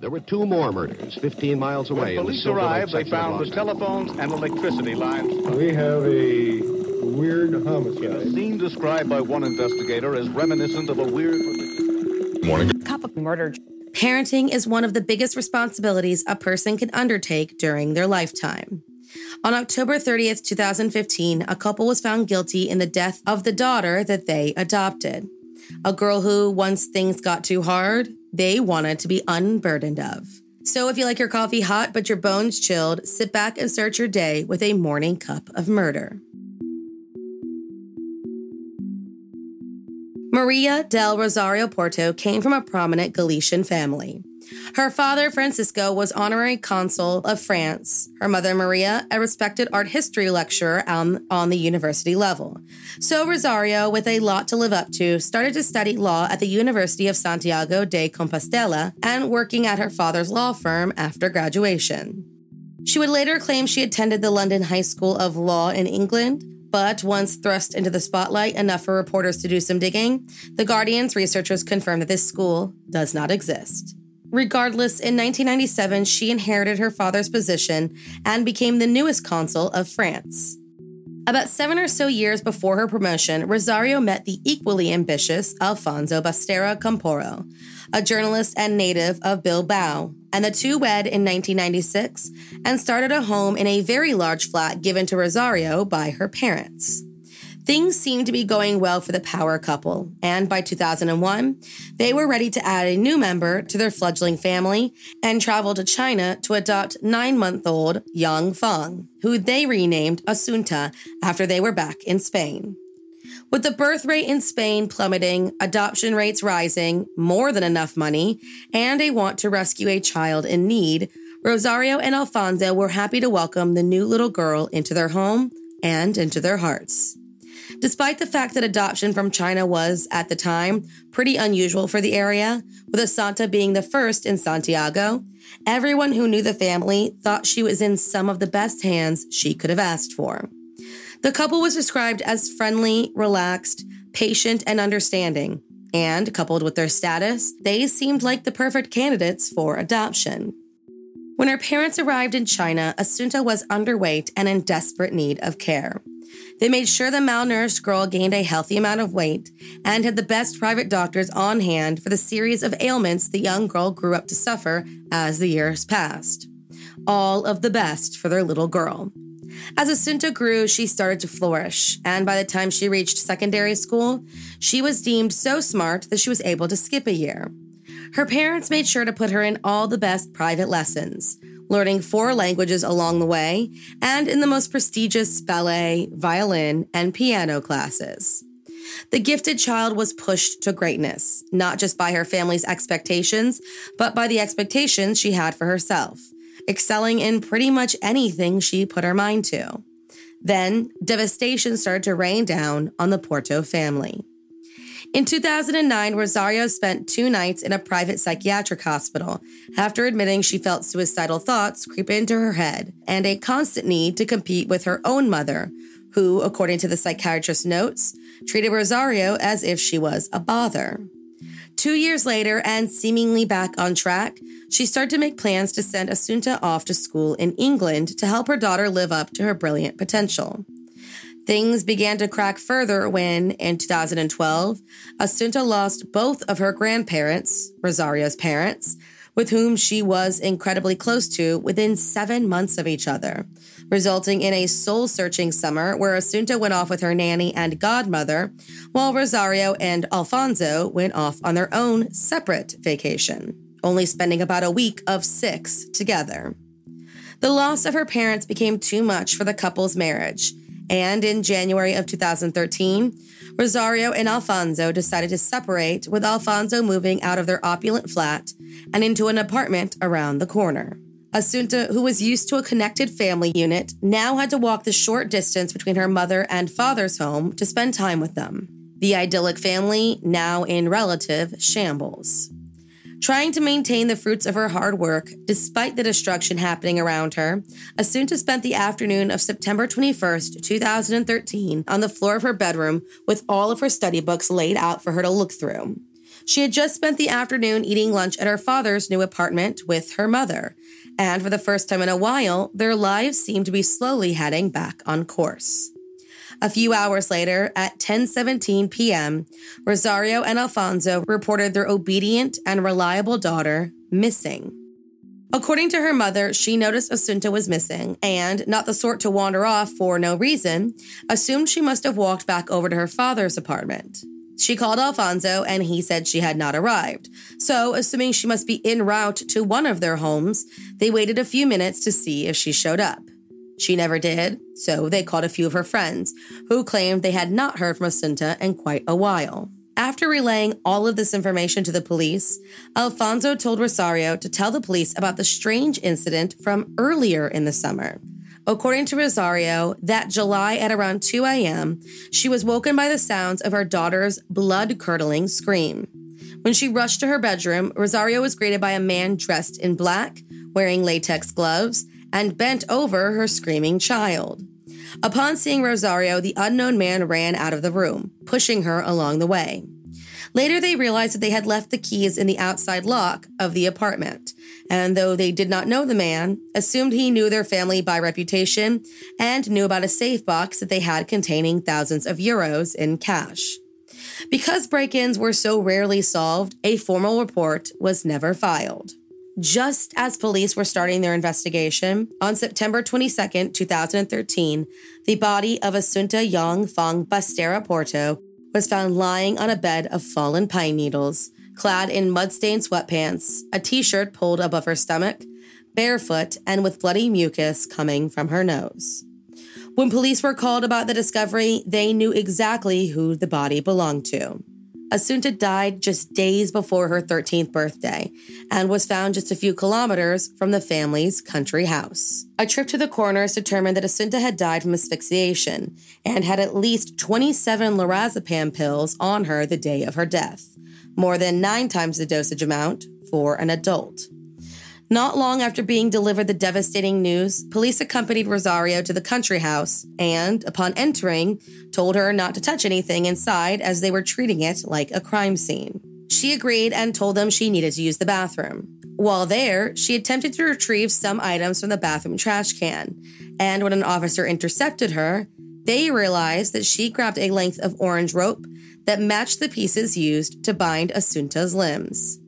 there were two more murders 15 miles away. When police arrived, they found the telephones and electricity lines. We have a weird homicide. A scene described by one investigator as reminiscent of a weird. Morning. Cup of murder. Parenting is one of the biggest responsibilities a person can undertake during their lifetime. On October 30th, 2015, a couple was found guilty in the death of the daughter that they adopted. A girl who, once things got too hard, they wanted to be unburdened of. So, if you like your coffee hot but your bones chilled, sit back and start your day with a morning cup of murder. Maria del Rosario Porto came from a prominent Galician family. Her father, Francisco, was honorary consul of France. Her mother, Maria, a respected art history lecturer on, on the university level. So Rosario, with a lot to live up to, started to study law at the University of Santiago de Compostela and working at her father's law firm after graduation. She would later claim she attended the London High School of Law in England, but once thrust into the spotlight enough for reporters to do some digging, the Guardian's researchers confirmed that this school does not exist. Regardless, in 1997, she inherited her father's position and became the newest consul of France. About seven or so years before her promotion, Rosario met the equally ambitious Alfonso Basterra Camporro, a journalist and native of Bilbao, and the two wed in 1996 and started a home in a very large flat given to Rosario by her parents. Things seemed to be going well for the power couple, and by 2001, they were ready to add a new member to their fledgling family and travel to China to adopt nine month old Yang Feng, who they renamed Asunta after they were back in Spain. With the birth rate in Spain plummeting, adoption rates rising, more than enough money, and a want to rescue a child in need, Rosario and Alfonso were happy to welcome the new little girl into their home and into their hearts. Despite the fact that adoption from China was, at the time, pretty unusual for the area, with Asunta being the first in Santiago, everyone who knew the family thought she was in some of the best hands she could have asked for. The couple was described as friendly, relaxed, patient, and understanding, and coupled with their status, they seemed like the perfect candidates for adoption. When her parents arrived in China, Asunta was underweight and in desperate need of care. They made sure the malnourished girl gained a healthy amount of weight and had the best private doctors on hand for the series of ailments the young girl grew up to suffer as the years passed. All of the best for their little girl. As Asunta grew, she started to flourish, and by the time she reached secondary school, she was deemed so smart that she was able to skip a year. Her parents made sure to put her in all the best private lessons, learning four languages along the way, and in the most prestigious ballet, violin, and piano classes. The gifted child was pushed to greatness, not just by her family's expectations, but by the expectations she had for herself, excelling in pretty much anything she put her mind to. Then, devastation started to rain down on the Porto family. In 2009, Rosario spent two nights in a private psychiatric hospital after admitting she felt suicidal thoughts creep into her head and a constant need to compete with her own mother, who, according to the psychiatrist's notes, treated Rosario as if she was a bother. Two years later, and seemingly back on track, she started to make plans to send Asunta off to school in England to help her daughter live up to her brilliant potential. Things began to crack further when, in 2012, Asunta lost both of her grandparents, Rosario's parents, with whom she was incredibly close to within seven months of each other, resulting in a soul searching summer where Asunta went off with her nanny and godmother, while Rosario and Alfonso went off on their own separate vacation, only spending about a week of six together. The loss of her parents became too much for the couple's marriage and in January of 2013, Rosario and Alfonso decided to separate, with Alfonso moving out of their opulent flat and into an apartment around the corner. Asunta, who was used to a connected family unit, now had to walk the short distance between her mother and father's home to spend time with them. The idyllic family now in relative shambles. Trying to maintain the fruits of her hard work despite the destruction happening around her, Asunta spent the afternoon of September 21st, 2013, on the floor of her bedroom with all of her study books laid out for her to look through. She had just spent the afternoon eating lunch at her father's new apartment with her mother, and for the first time in a while, their lives seemed to be slowly heading back on course. A few hours later, at 10:17 p.m., Rosario and Alfonso reported their obedient and reliable daughter missing. According to her mother, she noticed Asunta was missing and, not the sort to wander off for no reason, assumed she must have walked back over to her father's apartment. She called Alfonso and he said she had not arrived. So, assuming she must be en route to one of their homes, they waited a few minutes to see if she showed up. She never did, so they called a few of her friends, who claimed they had not heard from Asunta in quite a while. After relaying all of this information to the police, Alfonso told Rosario to tell the police about the strange incident from earlier in the summer. According to Rosario, that July at around 2 a.m., she was woken by the sounds of her daughter's blood curdling scream. When she rushed to her bedroom, Rosario was greeted by a man dressed in black, wearing latex gloves, and bent over her screaming child. Upon seeing Rosario, the unknown man ran out of the room, pushing her along the way. Later, they realized that they had left the keys in the outside lock of the apartment, and though they did not know the man, assumed he knew their family by reputation and knew about a safe box that they had containing thousands of euros in cash. Because break ins were so rarely solved, a formal report was never filed. Just as police were starting their investigation, on September 22, 2013, the body of Asunta Yong Fang Basterra Porto was found lying on a bed of fallen pine needles, clad in mud-stained sweatpants, a t-shirt pulled above her stomach, barefoot, and with bloody mucus coming from her nose. When police were called about the discovery, they knew exactly who the body belonged to. Asunta died just days before her 13th birthday and was found just a few kilometers from the family's country house. A trip to the coroner's determined that Asunta had died from asphyxiation and had at least 27 lorazepam pills on her the day of her death, more than nine times the dosage amount for an adult. Not long after being delivered the devastating news, police accompanied Rosario to the country house and, upon entering, told her not to touch anything inside as they were treating it like a crime scene. She agreed and told them she needed to use the bathroom. While there, she attempted to retrieve some items from the bathroom trash can, and when an officer intercepted her, they realized that she grabbed a length of orange rope that matched the pieces used to bind Asunta's limbs.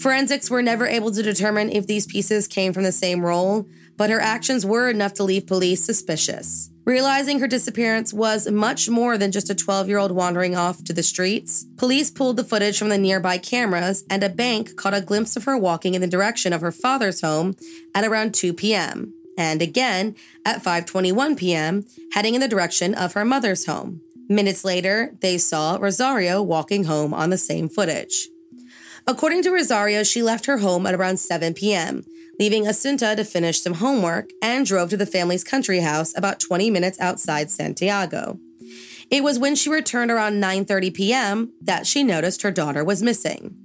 Forensics were never able to determine if these pieces came from the same roll, but her actions were enough to leave police suspicious. Realizing her disappearance was much more than just a 12 year old wandering off to the streets, police pulled the footage from the nearby cameras, and a bank caught a glimpse of her walking in the direction of her father's home at around 2 p.m., and again at 5:21 p.m., heading in the direction of her mother's home. Minutes later, they saw Rosario walking home on the same footage. According to Rosario, she left her home at around 7 p.m., leaving Asunta to finish some homework and drove to the family's country house about 20 minutes outside Santiago. It was when she returned around 9:30 p.m. that she noticed her daughter was missing.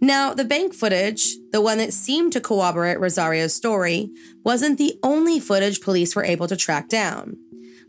Now, the bank footage, the one that seemed to corroborate Rosario's story, wasn't the only footage police were able to track down.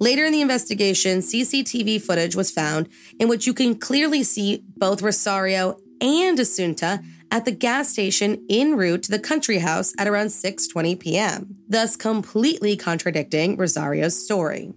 Later in the investigation, CCTV footage was found in which you can clearly see both Rosario and Asunta at the gas station en route to the country house at around 6:20 p.m., thus completely contradicting Rosario's story.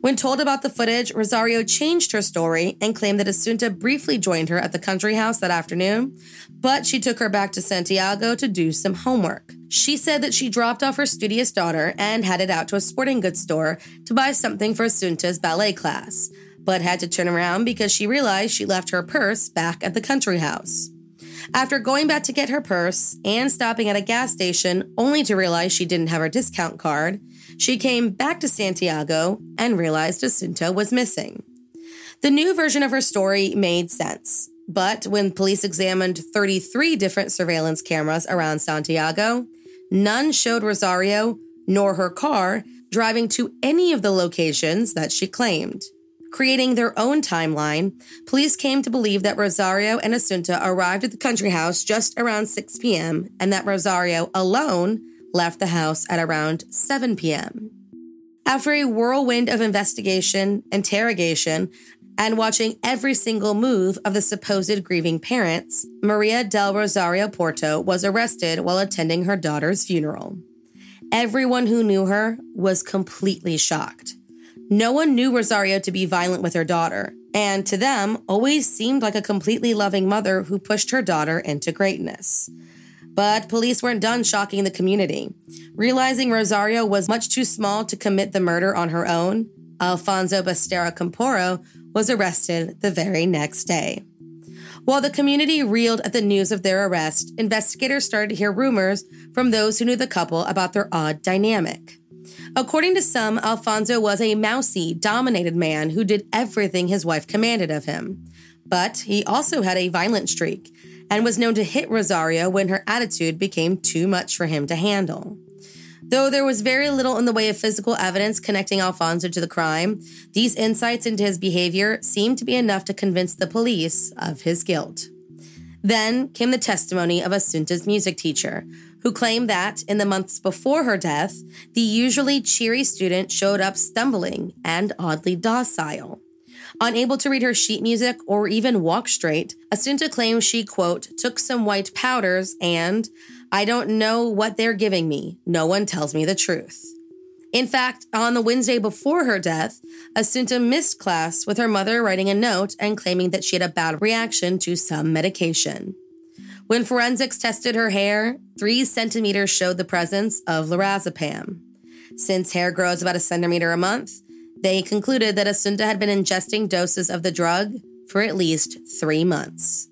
When told about the footage, Rosario changed her story and claimed that Asunta briefly joined her at the country house that afternoon, but she took her back to Santiago to do some homework. She said that she dropped off her studious daughter and headed out to a sporting goods store to buy something for Asunta's ballet class but had to turn around because she realized she left her purse back at the country house. After going back to get her purse and stopping at a gas station only to realize she didn't have her discount card, she came back to Santiago and realized Asunta was missing. The new version of her story made sense, but when police examined 33 different surveillance cameras around Santiago, none showed Rosario nor her car driving to any of the locations that she claimed. Creating their own timeline, police came to believe that Rosario and Asunta arrived at the country house just around 6 p.m. and that Rosario alone left the house at around 7 p.m. After a whirlwind of investigation, interrogation, and watching every single move of the supposed grieving parents, Maria del Rosario Porto was arrested while attending her daughter's funeral. Everyone who knew her was completely shocked. No one knew Rosario to be violent with her daughter, and to them, always seemed like a completely loving mother who pushed her daughter into greatness. But police weren't done shocking the community. Realizing Rosario was much too small to commit the murder on her own, Alfonso Basterra Camporro was arrested the very next day. While the community reeled at the news of their arrest, investigators started to hear rumors from those who knew the couple about their odd dynamic. According to some, Alfonso was a mousy, dominated man who did everything his wife commanded of him. But he also had a violent streak and was known to hit Rosario when her attitude became too much for him to handle. Though there was very little in the way of physical evidence connecting Alfonso to the crime, these insights into his behavior seemed to be enough to convince the police of his guilt. Then came the testimony of Asunta's music teacher, who claimed that in the months before her death, the usually cheery student showed up stumbling and oddly docile. Unable to read her sheet music or even walk straight, Asunta claims she, quote, took some white powders and I don't know what they're giving me. No one tells me the truth. In fact, on the Wednesday before her death, Asunta missed class with her mother writing a note and claiming that she had a bad reaction to some medication. When forensics tested her hair, three centimeters showed the presence of lorazepam. Since hair grows about a centimeter a month, they concluded that Asunta had been ingesting doses of the drug for at least three months.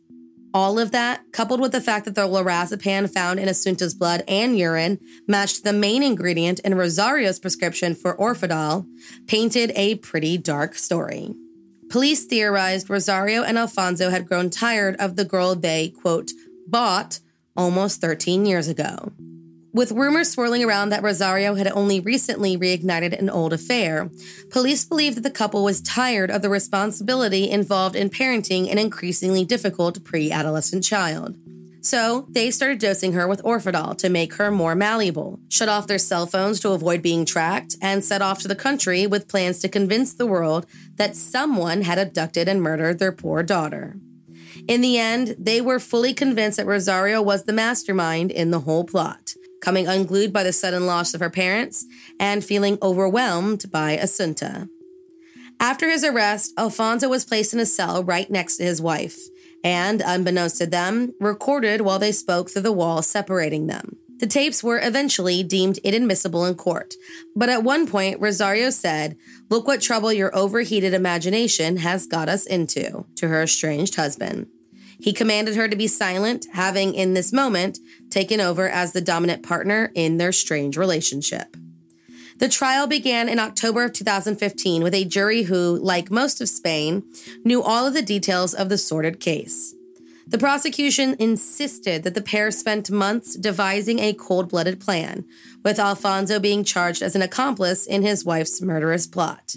All of that, coupled with the fact that the lorazepam found in Asunta's blood and urine matched the main ingredient in Rosario's prescription for Orfidal, painted a pretty dark story. Police theorized Rosario and Alfonso had grown tired of the girl they, quote, bought almost 13 years ago. With rumors swirling around that Rosario had only recently reignited an old affair, police believed that the couple was tired of the responsibility involved in parenting an increasingly difficult pre adolescent child. So they started dosing her with Orfidal to make her more malleable, shut off their cell phones to avoid being tracked, and set off to the country with plans to convince the world that someone had abducted and murdered their poor daughter. In the end, they were fully convinced that Rosario was the mastermind in the whole plot coming unglued by the sudden loss of her parents and feeling overwhelmed by Asunta. After his arrest, Alfonso was placed in a cell right next to his wife, and, unbeknownst to them, recorded while they spoke through the wall separating them. The tapes were eventually deemed inadmissible in court, but at one point, Rosario said, Look what trouble your overheated imagination has got us into, to her estranged husband. He commanded her to be silent, having in this moment taken over as the dominant partner in their strange relationship. The trial began in October of 2015 with a jury who, like most of Spain, knew all of the details of the sordid case. The prosecution insisted that the pair spent months devising a cold blooded plan, with Alfonso being charged as an accomplice in his wife's murderous plot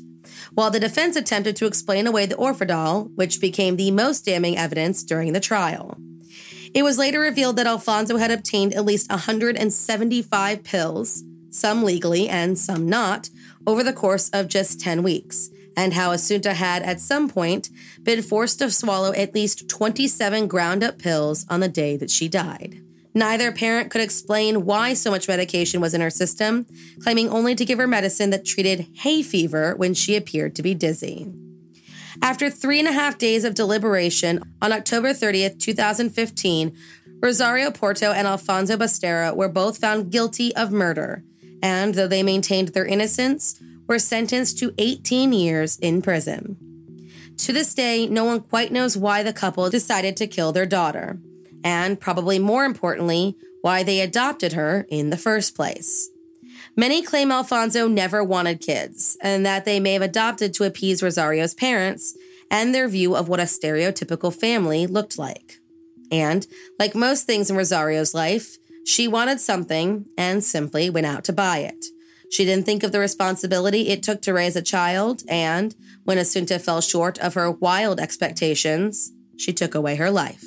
while the defense attempted to explain away the Orfidal, which became the most damning evidence during the trial. It was later revealed that Alfonso had obtained at least 175 pills, some legally and some not, over the course of just 10 weeks, and how Asunta had, at some point, been forced to swallow at least 27 ground up pills on the day that she died. Neither parent could explain why so much medication was in her system, claiming only to give her medicine that treated hay fever when she appeared to be dizzy. After three and a half days of deliberation, on October 30th, 2015, Rosario Porto and Alfonso Basterra were both found guilty of murder, and though they maintained their innocence, were sentenced to 18 years in prison. To this day, no one quite knows why the couple decided to kill their daughter and probably more importantly, why they adopted her in the first place. Many claim Alfonso never wanted kids, and that they may have adopted to appease Rosario's parents and their view of what a stereotypical family looked like. And, like most things in Rosario's life, she wanted something and simply went out to buy it. She didn't think of the responsibility it took to raise a child, and when Asunta fell short of her wild expectations, she took away her life.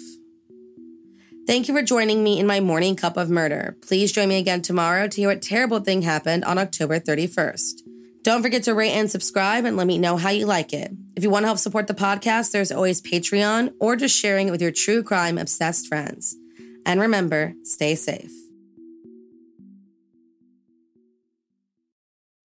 Thank you for joining me in my morning cup of murder. Please join me again tomorrow to hear what terrible thing happened on October 31st. Don't forget to rate and subscribe and let me know how you like it. If you want to help support the podcast, there's always Patreon or just sharing it with your true crime obsessed friends. And remember, stay safe.